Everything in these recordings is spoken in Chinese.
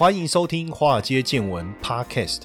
欢迎收听《华尔街见闻》Podcast。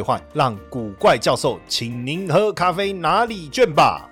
换让古怪教授请您喝咖啡哪里卷吧。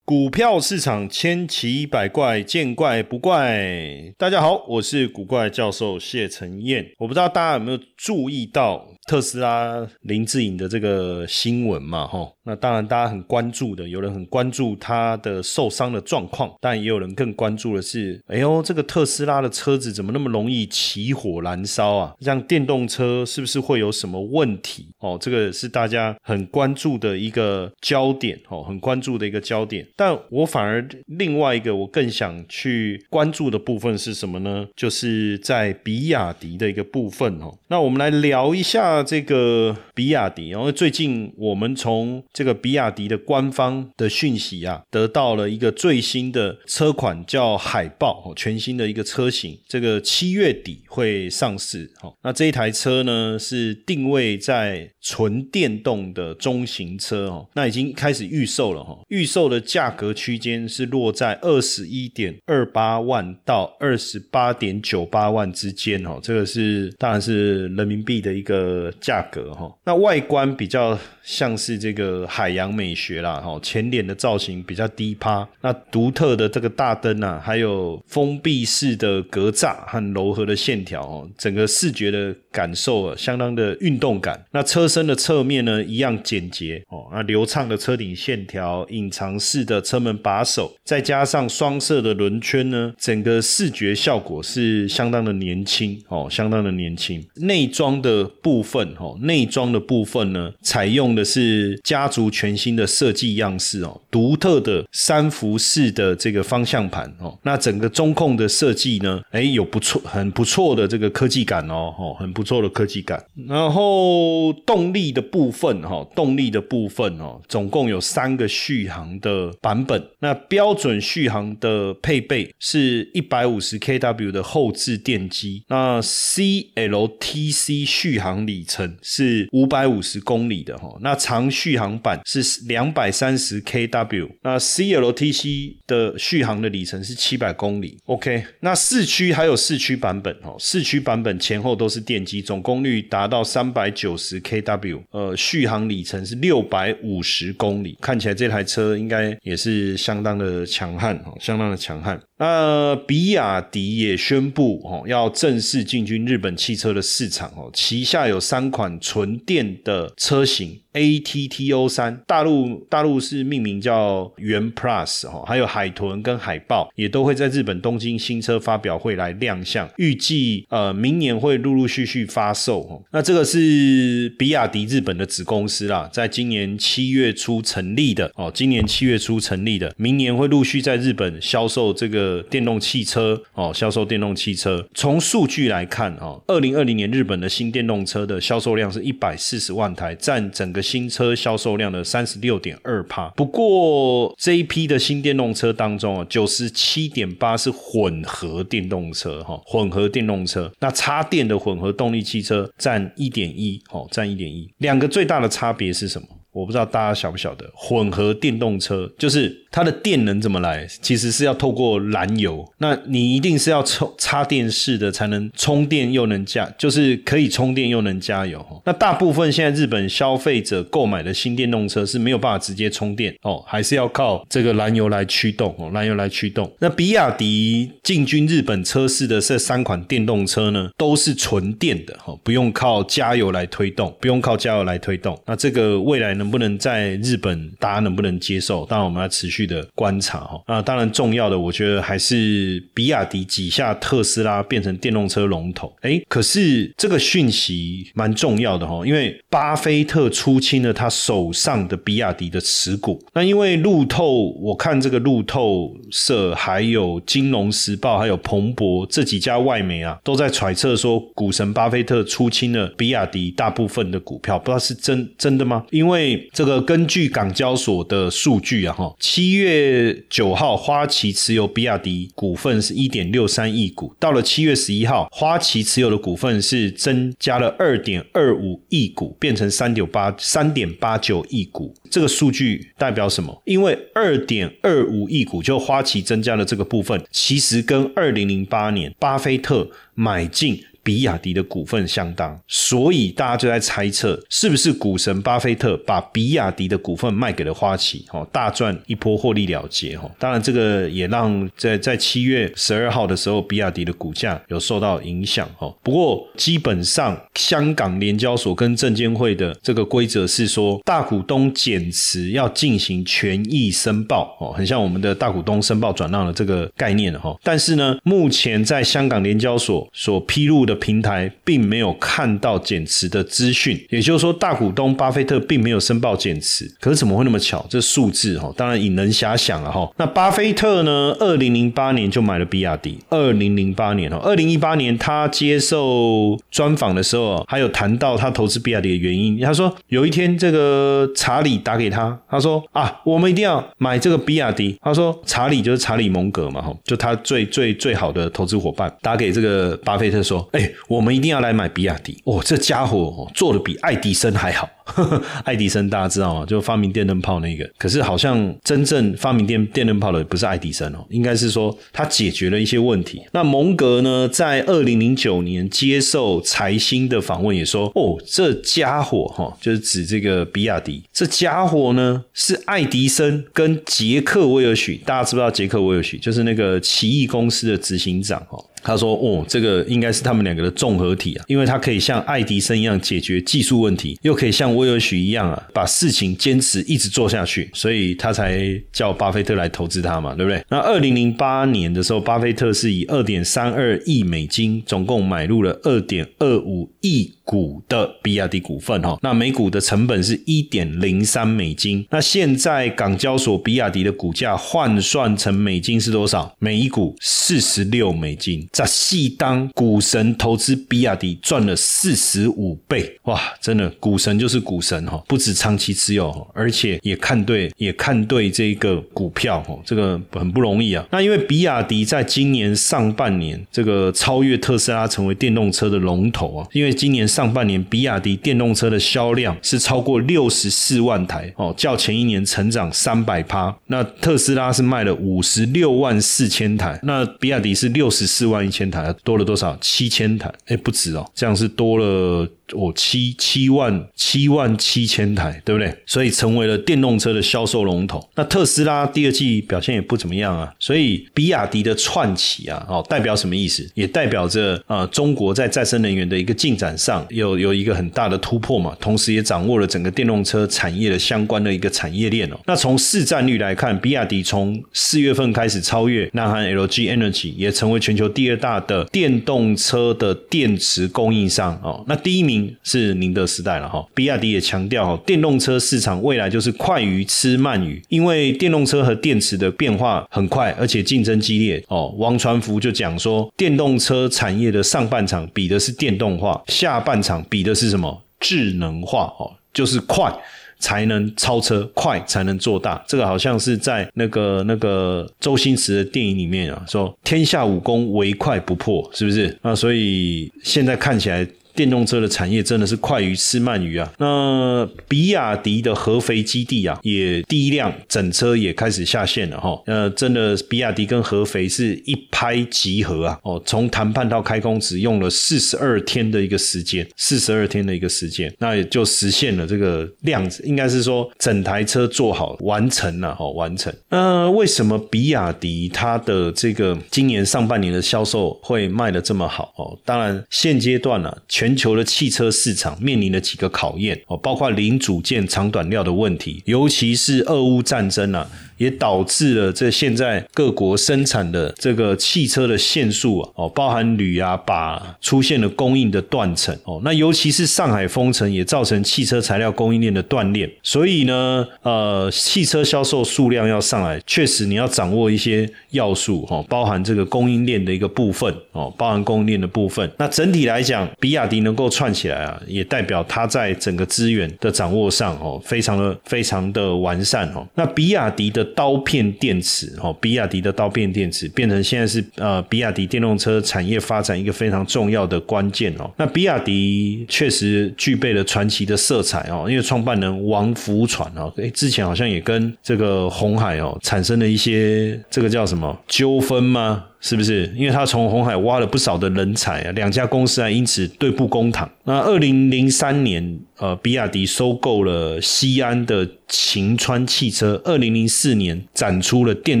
股票市场千奇百怪，见怪不怪。大家好，我是古怪教授谢承彦。我不知道大家有没有注意到。特斯拉林志颖的这个新闻嘛，哈，那当然大家很关注的，有人很关注他的受伤的状况，但也有人更关注的是，哎呦，这个特斯拉的车子怎么那么容易起火燃烧啊？像电动车是不是会有什么问题？哦，这个是大家很关注的一个焦点，哦，很关注的一个焦点。但我反而另外一个我更想去关注的部分是什么呢？就是在比亚迪的一个部分，哦，那我们来聊一下。那这个比亚迪，然后最近我们从这个比亚迪的官方的讯息啊，得到了一个最新的车款，叫海豹，全新的一个车型，这个七月底会上市。哈，那这一台车呢是定位在纯电动的中型车，哦，那已经开始预售了，哈，预售的价格区间是落在二十一点二八万到二十八点九八万之间，哦，这个是当然是人民币的一个。价格哈，那外观比较像是这个海洋美学啦哈，前脸的造型比较低趴，那独特的这个大灯啊，还有封闭式的格栅和柔和的线条哦，整个视觉的感受啊，相当的运动感。那车身的侧面呢，一样简洁哦，那流畅的车顶线条，隐藏式的车门把手，再加上双色的轮圈呢，整个视觉效果是相当的年轻哦，相当的年轻。内装的部分。份哦，内装的部分呢，采用的是家族全新的设计样式哦，独特的三幅式的这个方向盘哦，那整个中控的设计呢，哎，有不错，很不错的这个科技感哦，哦，很不错的科技感。然后动力的部分哈，动力的部分哦，总共有三个续航的版本。那标准续航的配备是一百五十 kW 的后置电机，那 CLTC 续航里。程是五百五十公里的哈，那长续航版是两百三十 kW，那 CLTC 的续航的里程是七百公里。OK，那四驱还有四驱版本哦，四驱版本前后都是电机，总功率达到三百九十 kW，呃，续航里程是六百五十公里。看起来这台车应该也是相当的强悍哦，相当的强悍。那比亚迪也宣布哦，要正式进军日本汽车的市场哦，旗下有三款纯电的车型。A T T O 三，大陆大陆是命名叫元 Plus 哈，还有海豚跟海豹也都会在日本东京新车发表会来亮相，预计呃明年会陆陆续续发售哈。那这个是比亚迪日本的子公司啦，在今年七月初成立的哦，今年七月初成立的，明年会陆续在日本销售这个电动汽车哦，销售电动汽车。从数据来看哦，二零二零年日本的新电动车的销售量是一百四十万台，占整个。新车销售量的三十六点二帕，不过这一批的新电动车当中啊，九十七点八是混合电动车哈，混合电动车，那插电的混合动力汽车占一点一，哦，占一点一，两个最大的差别是什么？我不知道大家晓不晓得，混合电动车就是它的电能怎么来？其实是要透过燃油。那你一定是要充插电式的才能充电又能加，就是可以充电又能加油。那大部分现在日本消费者购买的新电动车是没有办法直接充电哦，还是要靠这个燃油来驱动哦，燃油来驱动。那比亚迪进军日本车市的这三款电动车呢，都是纯电的哈，不用靠加油来推动，不用靠加油来推动。那这个未来呢？能不能在日本，大家能不能接受？当然，我们要持续的观察哈。啊，当然重要的，我觉得还是比亚迪挤下特斯拉，变成电动车龙头。哎，可是这个讯息蛮重要的哈，因为巴菲特出清了他手上的比亚迪的持股。那因为路透，我看这个路透社、还有金融时报、还有彭博这几家外媒啊，都在揣测说，股神巴菲特出清了比亚迪大部分的股票，不知道是真真的吗？因为这个根据港交所的数据啊，哈，七月九号花旗持有比亚迪股份是一点六三亿股，到了七月十一号，花旗持有的股份是增加了二点二五亿股，变成三点八三点八九亿股。这个数据代表什么？因为二点二五亿股就花旗增加了这个部分，其实跟二零零八年巴菲特买进。比亚迪的股份相当，所以大家就在猜测，是不是股神巴菲特把比亚迪的股份卖给了花旗，哦，大赚一波获利了结，哈。当然，这个也让在在七月十二号的时候，比亚迪的股价有受到影响，哈。不过，基本上香港联交所跟证监会的这个规则是说，大股东减持要进行权益申报，哦，很像我们的大股东申报转让的这个概念，哈。但是呢，目前在香港联交所所披露的。平台并没有看到减持的资讯，也就是说，大股东巴菲特并没有申报减持。可是怎么会那么巧？这数字哈，当然引人遐想了哈。那巴菲特呢？二零零八年就买了比亚迪。二零零八年哦，二零一八年他接受专访的时候，还有谈到他投资比亚迪的原因。他说有一天这个查理打给他，他说啊，我们一定要买这个比亚迪。他说查理就是查理蒙格嘛，哈，就他最最最好的投资伙伴，打给这个巴菲特说，哎。我们一定要来买比亚迪哦！这家伙做的比爱迪生还好。爱迪生大家知道吗？就发明电灯泡那个。可是好像真正发明电电灯泡的不是爱迪生哦，应该是说他解决了一些问题。那蒙格呢，在二零零九年接受财新的访问也说：“哦，这家伙哈，就是指这个比亚迪，这家伙呢是爱迪生跟杰克威尔许。大家知不知道杰克威尔许？就是那个奇异公司的执行长哦。他说：哦，这个应该是他们两个的综合体啊，因为他可以像爱迪生一样解决技术问题，又可以像。威尔许一样啊，把事情坚持一直做下去，所以他才叫巴菲特来投资他嘛，对不对？那二零零八年的时候，巴菲特是以二点三二亿美金，总共买入了二点二五亿。股的比亚迪股份哈，那每股的成本是一点零三美金。那现在港交所比亚迪的股价换算成美金是多少？每一股四十六美金。在细当股神投资比亚迪赚了四十五倍，哇！真的股神就是股神哈，不止长期持有，而且也看对也看对这个股票哈，这个很不容易啊。那因为比亚迪在今年上半年这个超越特斯拉成为电动车的龙头啊，因为今年。上半年，比亚迪电动车的销量是超过六十四万台哦，较前一年成长三百趴。那特斯拉是卖了五十六万四千台，那比亚迪是六十四万一千台，多了多少？七千台？哎，不止哦，这样是多了。我七七万七万七千台，对不对？所以成为了电动车的销售龙头。那特斯拉第二季表现也不怎么样啊。所以比亚迪的串起啊，哦，代表什么意思？也代表着啊，中国在再生能源的一个进展上有有一个很大的突破嘛。同时也掌握了整个电动车产业的相关的一个产业链哦。那从市占率来看，比亚迪从四月份开始超越南韩 LG Energy，也成为全球第二大的电动车的电池供应商哦。那第一名。是宁德时代了哈，比亚迪也强调哈，电动车市场未来就是快鱼吃慢鱼，因为电动车和电池的变化很快，而且竞争激烈哦。王传福就讲说，电动车产业的上半场比的是电动化，下半场比的是什么？智能化哦，就是快才能超车，快才能做大。这个好像是在那个那个周星驰的电影里面啊，说天下武功唯快不破，是不是？那所以现在看起来。电动车的产业真的是快鱼吃慢鱼啊！那比亚迪的合肥基地啊，也第一辆整车也开始下线了哈。呃，真的，比亚迪跟合肥是一拍即合啊！哦，从谈判到开工只用了四十二天的一个时间，四十二天的一个时间，那也就实现了这个量，应该是说整台车做好完成了哈，完成。那为什么比亚迪它的这个今年上半年的销售会卖的这么好？哦，当然现阶段呢，全全球的汽车市场面临的几个考验哦，包括零组件长短料的问题，尤其是俄乌战争啊。也导致了这现在各国生产的这个汽车的限速啊，哦，包含铝啊、把，出现了供应的断层哦。那尤其是上海封城，也造成汽车材料供应链的断裂。所以呢，呃，汽车销售数量要上来，确实你要掌握一些要素哈，包含这个供应链的一个部分哦，包含供应链的部分。那整体来讲，比亚迪能够串起来啊，也代表它在整个资源的掌握上哦，非常的非常的完善哦。那比亚迪的。刀片电池，哦，比亚迪的刀片电池变成现在是呃，比亚迪电动车产业发展一个非常重要的关键哦。那比亚迪确实具备了传奇的色彩哦，因为创办人王福传哦，诶，之前好像也跟这个红海哦产生了一些这个叫什么纠纷吗？是不是？因为他从红海挖了不少的人才啊，两家公司啊因此对簿公堂。那二零零三年，呃，比亚迪收购了西安的。秦川汽车二零零四年展出了电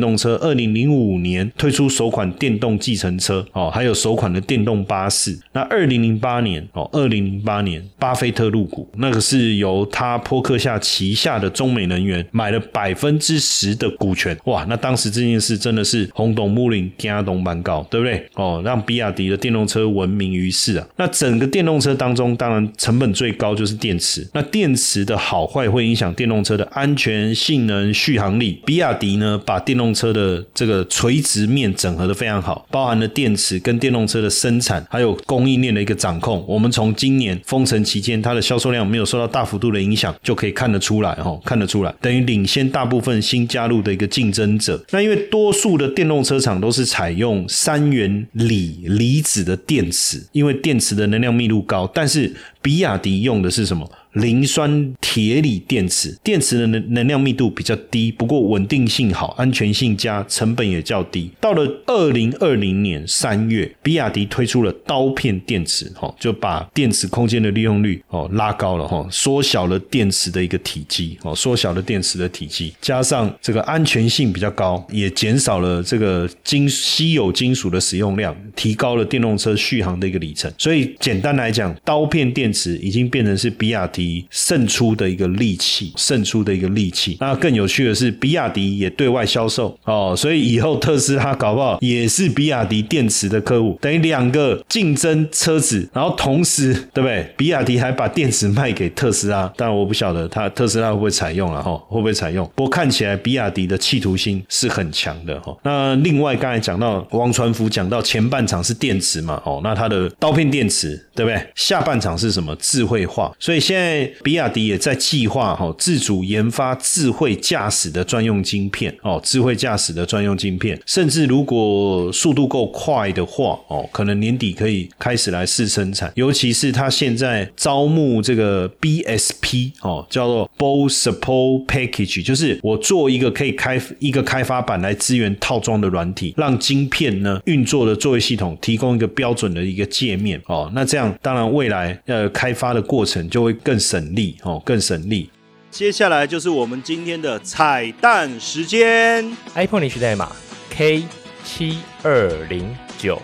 动车，二零零五年推出首款电动计程车，哦，还有首款的电动巴士。那二零零八年，哦，二零零八年，巴菲特入股，那个是由他波克夏旗下的中美能源买了百分之十的股权。哇，那当时这件事真的是轰动木林加东蛮高，对不对？哦，让比亚迪的电动车闻名于世啊。那整个电动车当中，当然成本最高就是电池。那电池的好坏会影响电动车。的安全性能、续航力，比亚迪呢把电动车的这个垂直面整合的非常好，包含了电池跟电动车的生产，还有供应链的一个掌控。我们从今年封城期间，它的销售量没有受到大幅度的影响，就可以看得出来，哦，看得出来，等于领先大部分新加入的一个竞争者。那因为多数的电动车厂都是采用三元锂离子的电池，因为电池的能量密度高，但是比亚迪用的是什么？磷酸铁锂电池，电池的能能量密度比较低，不过稳定性好，安全性佳，成本也较低。到了二零二零年三月，比亚迪推出了刀片电池，哈，就把电池空间的利用率哦拉高了，哈，缩小了电池的一个体积，哦，缩小了电池的体积，加上这个安全性比较高，也减少了这个金稀有金属的使用量，提高了电动车续航的一个里程。所以简单来讲，刀片电池已经变成是比亚迪。胜出的一个利器，胜出的一个利器。那更有趣的是，比亚迪也对外销售哦，所以以后特斯拉搞不好也是比亚迪电池的客户，等于两个竞争车子，然后同时对不对？比亚迪还把电池卖给特斯拉，但我不晓得他特斯拉会不会采用了哈，会不会采用？不过看起来比亚迪的企图心是很强的哈。那另外刚才讲到王传福讲到前半场是电池嘛，哦，那它的刀片电池对不对？下半场是什么？智慧化，所以现在。比亚迪也在计划哈自主研发智慧驾驶的专用晶片哦，智慧驾驶的专用晶片，甚至如果速度够快的话哦，可能年底可以开始来试生产。尤其是他现在招募这个 BSP 哦，叫做 b o l Support Package，就是我做一个可以开一个开发版来支援套装的软体，让晶片呢运作的作业系统提供一个标准的一个界面哦。那这样当然未来呃开发的过程就会更更。省力哦，更省力。接下来就是我们今天的彩蛋时间，iPhone 领取代码 K 七二零九。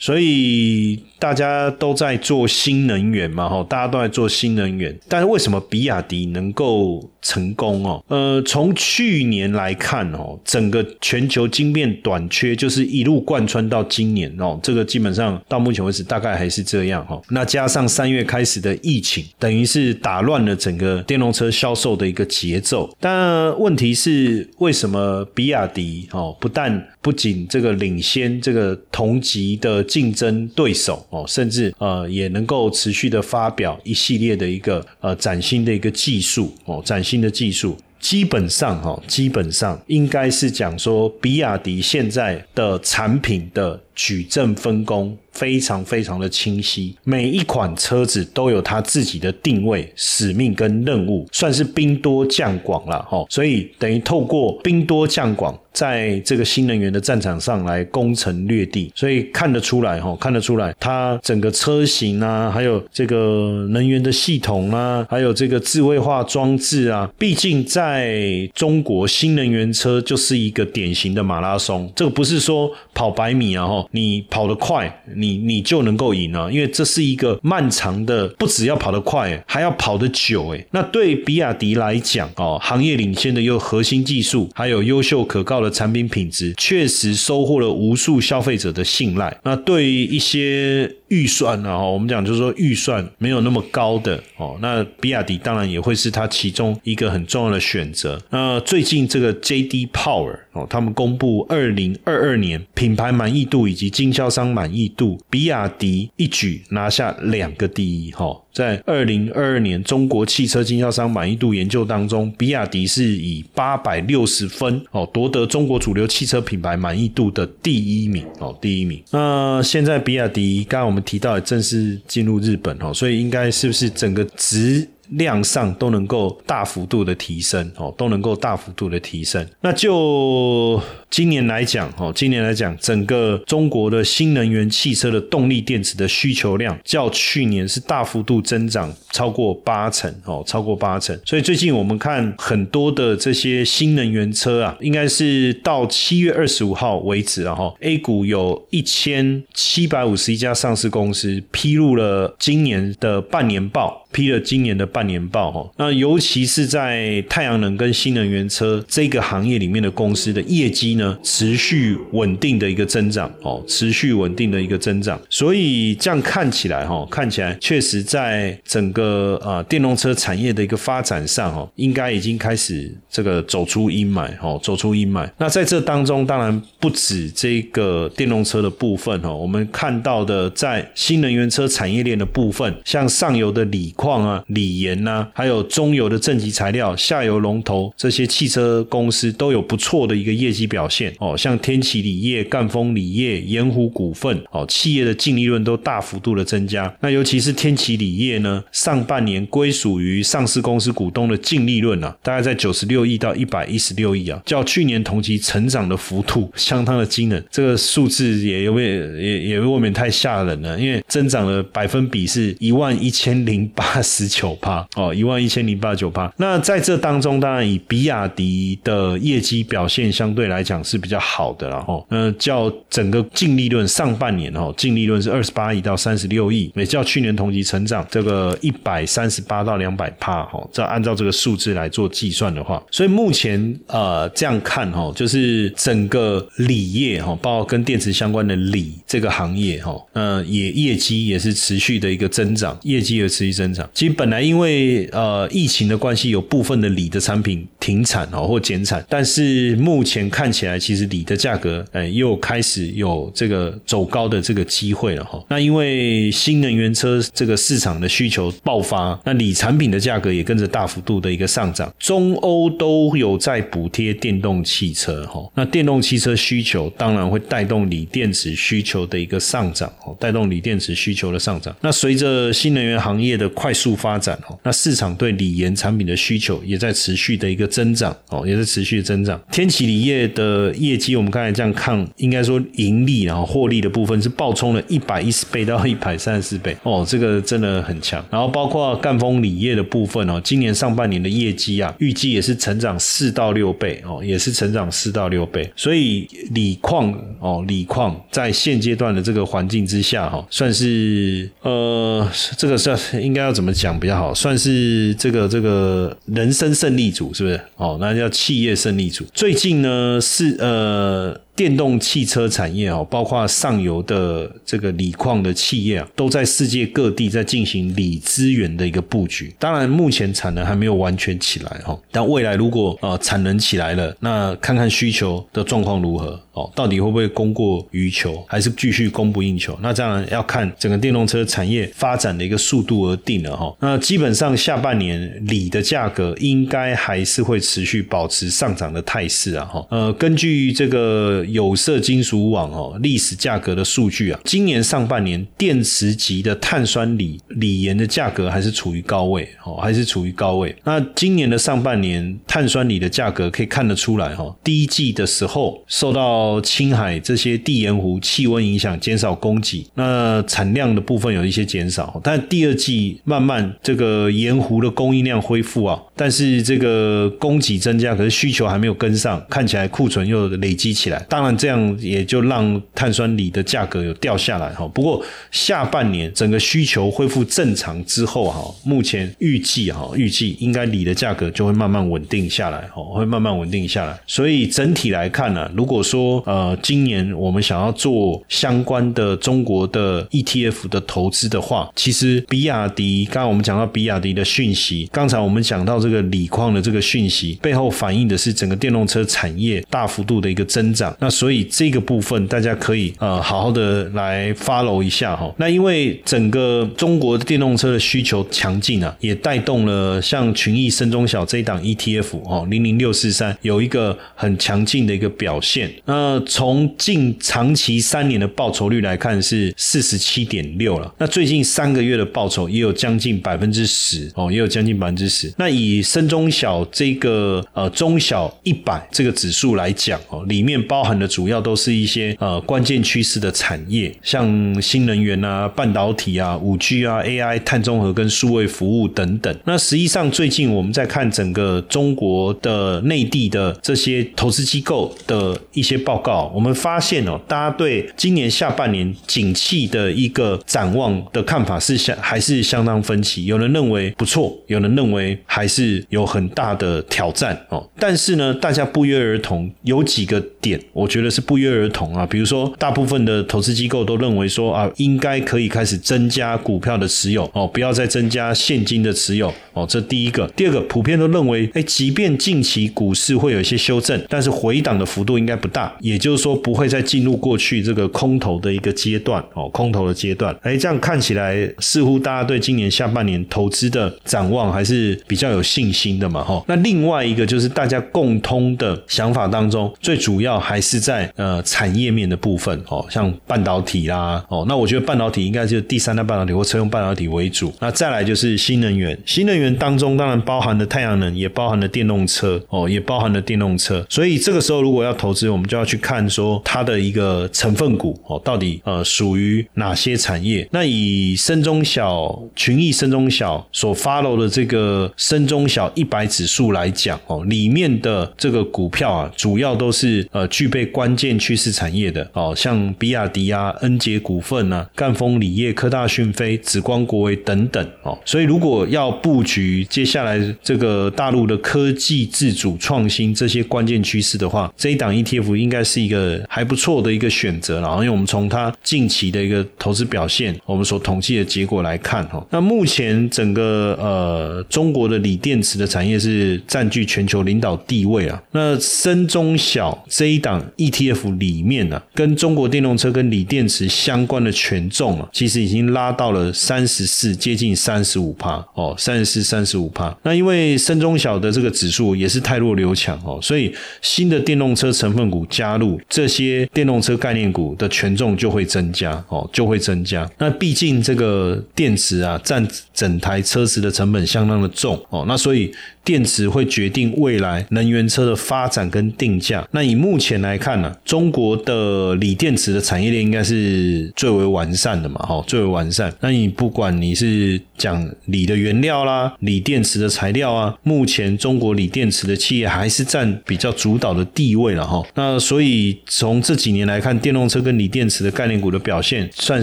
所以大家都在做新能源嘛，哈，大家都在做新能源，但是为什么比亚迪能够？成功哦，呃，从去年来看哦，整个全球晶片短缺就是一路贯穿到今年哦，这个基本上到目前为止大概还是这样哈。那加上三月开始的疫情，等于是打乱了整个电动车销售的一个节奏。但问题是，为什么比亚迪哦，不但不仅这个领先这个同级的竞争对手哦，甚至呃也能够持续的发表一系列的一个呃崭新的一个技术哦，崭新。的技术，基本上哈，基本上应该是讲说，比亚迪现在的产品的矩阵分工。非常非常的清晰，每一款车子都有它自己的定位、使命跟任务，算是兵多将广了哈。所以等于透过兵多将广，在这个新能源的战场上来攻城略地，所以看得出来哈，看得出来它整个车型啊，还有这个能源的系统啊，还有这个智慧化装置啊，毕竟在中国新能源车就是一个典型的马拉松，这个不是说跑百米啊哈，你跑得快，你你就能够赢啊，因为这是一个漫长的，不只要跑得快，还要跑得久，哎，那对比亚迪来讲哦，行业领先的又核心技术，还有优秀可靠的产品品质，确实收获了无数消费者的信赖。那对于一些预算呢，哦，我们讲就是说预算没有那么高的哦，那比亚迪当然也会是它其中一个很重要的选择。那最近这个 J.D. Power 哦，他们公布二零二二年品牌满意度以及经销商满意度，比亚迪一举拿下两个第一哈。在二零二二年中国汽车经销商满意度研究当中，比亚迪是以八百六十分哦夺得中国主流汽车品牌满意度的第一名哦，第一名。那现在比亚迪刚我们提到正式进入日本哦，所以应该是不是整个职？量上都能够大幅度的提升哦，都能够大幅度的提升。那就今年来讲哦，今年来讲，整个中国的新能源汽车的动力电池的需求量，较去年是大幅度增长超过八成哦，超过八成。所以最近我们看很多的这些新能源车啊，应该是到七月二十五号为止了哈。A 股有一千七百五十一家上市公司披露了今年的半年报，批了今年的半。年报哈，那尤其是在太阳能跟新能源车这个行业里面的公司的业绩呢，持续稳定的一个增长哦，持续稳定的一个增长，所以这样看起来哈，看起来确实在整个啊电动车产业的一个发展上哈，应该已经开始这个走出阴霾哦，走出阴霾。那在这当中，当然不止这个电动车的部分哈，我们看到的在新能源车产业链的部分，像上游的锂矿啊、锂盐。呐，还有中游的正极材料、下游龙头这些汽车公司都有不错的一个业绩表现哦，像天齐锂业、赣锋锂业、盐湖股份哦，企业的净利润都大幅度的增加。那尤其是天齐锂业呢，上半年归属于上市公司股东的净利润啊，大概在九十六亿到一百一十六亿啊，较去年同期成长的幅度相当的惊人。这个数字也有没也也未免太吓人了，因为增长的百分比是一万一千零八八十九帕。哦，一万一千零八九八。那在这当中，当然以比亚迪的业绩表现相对来讲是比较好的了哈。呃，较整个净利润上半年哈，净利润是二十八亿到三十六亿，也较去年同期成长这个一百三十八到两百帕哈。这按照这个数字来做计算的话，所以目前呃这样看哈，就是整个锂业哈，包括跟电池相关的锂这个行业哈，呃也业绩也是持续的一个增长，业绩也持续增长。其实本来因为呃疫情的关系，有部分的锂的产品停产哦或减产，但是目前看起来，其实锂的价格哎又开始有这个走高的这个机会了哈。那因为新能源车这个市场的需求爆发，那锂产品的价格也跟着大幅度的一个上涨。中欧都有在补贴电动汽车哈，那电动汽车需求当然会带动锂电池需求的一个上涨哦，带动锂电池需求的上涨。那随着新能源行业的快速发展哦。那市场对锂盐产品的需求也在持续的一个增增长哦，也是持续增长。天启锂业的业绩，我们刚才这样看，应该说盈利然后获利的部分是暴冲了一百一十倍到一百三十四倍哦，这个真的很强。然后包括赣锋锂业的部分哦，今年上半年的业绩啊，预计也是成长四到六倍哦，也是成长四到六倍。所以锂矿哦，锂矿在现阶段的这个环境之下哈，算是呃，这个是应该要怎么讲比较好？算是这个这个人生胜利组是不是？哦，那叫企业胜利组。最近呢是呃。电动汽车产业哦，包括上游的这个锂矿的企业啊，都在世界各地在进行锂资源的一个布局。当然，目前产能还没有完全起来哈，但未来如果呃产能起来了，那看看需求的状况如何哦，到底会不会供过于求，还是继续供不应求？那当然要看整个电动车产业发展的一个速度而定了哈。那基本上下半年锂的价格应该还是会持续保持上涨的态势啊哈。呃，根据这个。有色金属网哦，历史价格的数据啊，今年上半年电池级的碳酸锂锂盐的价格还是处于高位哦，还是处于高位。那今年的上半年碳酸锂的价格可以看得出来哈，第一季的时候受到青海这些地盐湖气温影响，减少供给，那产量的部分有一些减少。但第二季慢慢这个盐湖的供应量恢复啊，但是这个供给增加，可是需求还没有跟上，看起来库存又累积起来。大当然这样也就让碳酸锂的价格有掉下来哈。不过下半年整个需求恢复正常之后哈，目前预计哈，预计应该锂的价格就会慢慢稳定下来哈，会慢慢稳定下来。所以整体来看呢，如果说呃今年我们想要做相关的中国的 ETF 的投资的话，其实比亚迪刚刚我们讲到比亚迪的讯息，刚才我们讲到这个锂矿的这个讯息背后反映的是整个电动车产业大幅度的一个增长。那所以这个部分大家可以呃好好的来 follow 一下哈。那因为整个中国电动车的需求强劲啊，也带动了像群益深中小这一档 ETF 哦零零六四三有一个很强劲的一个表现。那从近长期三年的报酬率来看是四十七点六了。那最近三个月的报酬也有将近百分之十哦，也有将近百分之十。那以深中小这个呃中小一百这个指数来讲哦，里面包含的主要都是一些呃关键趋势的产业，像新能源啊、半导体啊、五 G 啊、AI、碳中和跟数位服务等等。那实际上最近我们在看整个中国的内地的这些投资机构的一些报告，我们发现哦，大家对今年下半年景气的一个展望的看法是相还是相当分歧。有人认为不错，有人认为还是有很大的挑战哦。但是呢，大家不约而同有几个点，我觉得是不约而同啊。比如说，大部分的投资机构都认为说啊，应该可以开始增加股票的持有哦，不要再增加现金的持有哦。这第一个，第二个，普遍都认为，哎，即便近期股市会有一些修正，但是回档的幅度应该不大，也就是说不会再进入过去这个空头的一个阶段哦，空头的阶段。哎，这样看起来似乎大家对今年下半年投资的展望还是比较有信心的嘛，哈。那另外一个就是大家共通的想法当中，最主要还是是在呃产业面的部分哦，像半导体啦，哦，那我觉得半导体应该就是第三代半导体或车用半导体为主。那再来就是新能源，新能源当中当然包含了太阳能，也包含了电动车哦，也包含了电动车。所以这个时候如果要投资，我们就要去看说它的一个成分股哦，到底呃属于哪些产业？那以深中小群益深中小所 follow 的这个深中小一百指数来讲哦，里面的这个股票啊，主要都是呃具备关键趋势产业的哦，像比亚迪啊、恩捷股份啊、赣锋锂业、科大讯飞、紫光国维等等哦。所以如果要布局接下来这个大陆的科技自主创新这些关键趋势的话，这一档 ETF 应该是一个还不错的一个选择了。因为我们从它近期的一个投资表现，我们所统计的结果来看哈，那目前整个呃中国的锂电池的产业是占据全球领导地位啊。那深中小这一档 ETF 里面呢，跟中国电动车跟锂电池相关的权重啊，其实已经拉到了三十四，接近三十五帕哦，三十四、三十五帕。那因为深中小的这个指数也是太弱留强哦，所以新的电动车成分股加入，这些电动车概念股的权重就会增加哦，就会增加。那毕竟这个电池啊，占整台车子的成本相当的重哦，那所以。电池会决定未来能源车的发展跟定价。那以目前来看呢，中国的锂电池的产业链应该是最为完善的嘛，哈，最为完善。那你不管你是讲锂的原料啦，锂电池的材料啊，目前中国锂电池的企业还是占比较主导的地位了，哈。那所以从这几年来看，电动车跟锂电池的概念股的表现算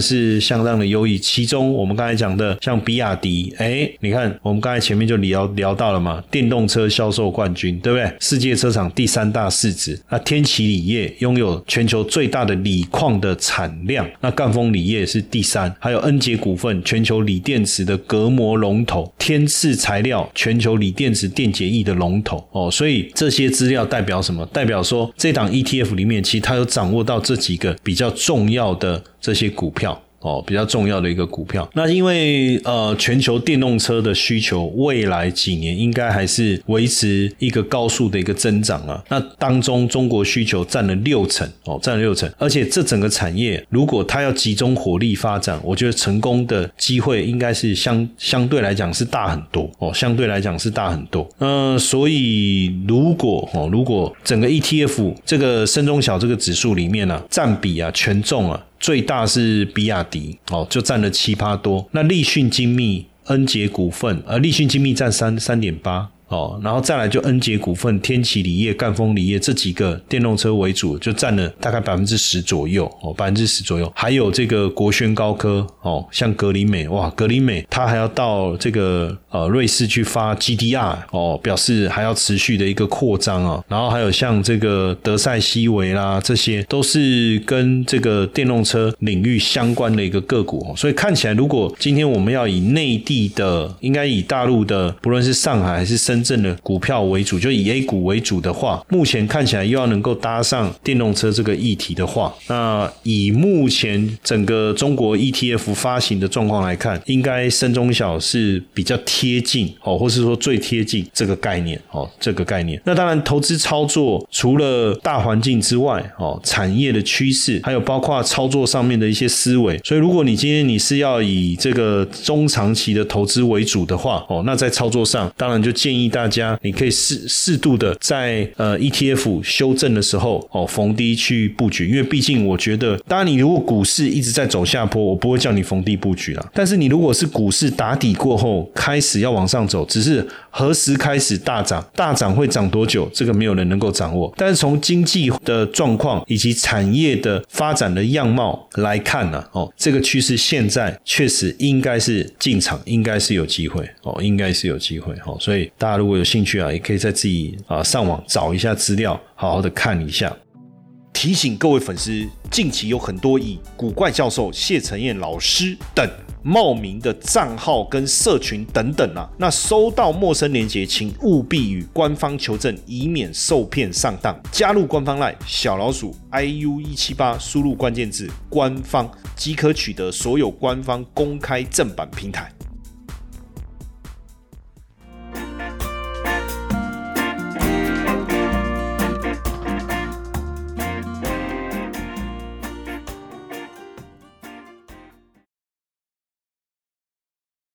是相当的优异。其中我们刚才讲的像比亚迪，哎，你看我们刚才前面就聊聊到了嘛。电动车销售冠军，对不对？世界车厂第三大市值，那天齐锂业拥有全球最大的锂矿的产量，那赣锋锂业是第三，还有恩捷股份全球锂电池的隔膜龙头，天赐材料全球锂电池电解液的龙头哦，所以这些资料代表什么？代表说这档 ETF 里面，其实它有掌握到这几个比较重要的这些股票。哦，比较重要的一个股票。那因为呃，全球电动车的需求未来几年应该还是维持一个高速的一个增长啊。那当中中国需求占了六成哦，占了六成。而且这整个产业如果它要集中火力发展，我觉得成功的机会应该是相相对来讲是大很多哦，相对来讲是大很多。嗯，所以如果哦，如果整个 ETF 这个深中小这个指数里面呢，占比啊，权重啊。最大是比亚迪哦，就占了七八多。那立讯精密、恩捷股份，呃，立讯精密占三三点八。哦，然后再来就恩捷股份、天齐锂业、赣锋锂业这几个电动车为主，就占了大概百分之十左右哦，百分之十左右。还有这个国轩高科哦，像格林美哇，格林美它还要到这个呃瑞士去发 GDR 哦，表示还要持续的一个扩张啊。然后还有像这个德赛西维啦，这些都是跟这个电动车领域相关的一个个股。所以看起来，如果今天我们要以内地的，应该以大陆的，不论是上海还是深圳的股票为主，就以 A 股为主的话，目前看起来又要能够搭上电动车这个议题的话，那以目前整个中国 ETF 发行的状况来看，应该深中小是比较贴近哦，或是说最贴近这个概念哦，这个概念。那当然，投资操作除了大环境之外哦，产业的趋势，还有包括操作上面的一些思维。所以，如果你今天你是要以这个中长期的投资为主的话哦，那在操作上，当然就建议大家，你可以适适度的在呃 ETF 修正的时候哦逢低去布局，因为毕竟我觉得，当然你如果股市一直在走下坡，我不会叫你逢低布局啦。但是你如果是股市打底过后开始要往上走，只是何时开始大涨，大涨会涨多久，这个没有人能够掌握。但是从经济的状况以及产业的发展的样貌来看呢，哦，这个趋势现在确实应该是进场，应该是有机会哦，应该是有机会哦。所以大如果有兴趣啊，也可以在自己啊上网找一下资料，好好的看一下。提醒各位粉丝，近期有很多以古怪教授、谢承彦老师等冒名的账号跟社群等等啊，那收到陌生链接，请务必与官方求证，以免受骗上当。加入官方 LINE 小老鼠 iu 一七八，输入关键字“官方”即可取得所有官方公开正版平台。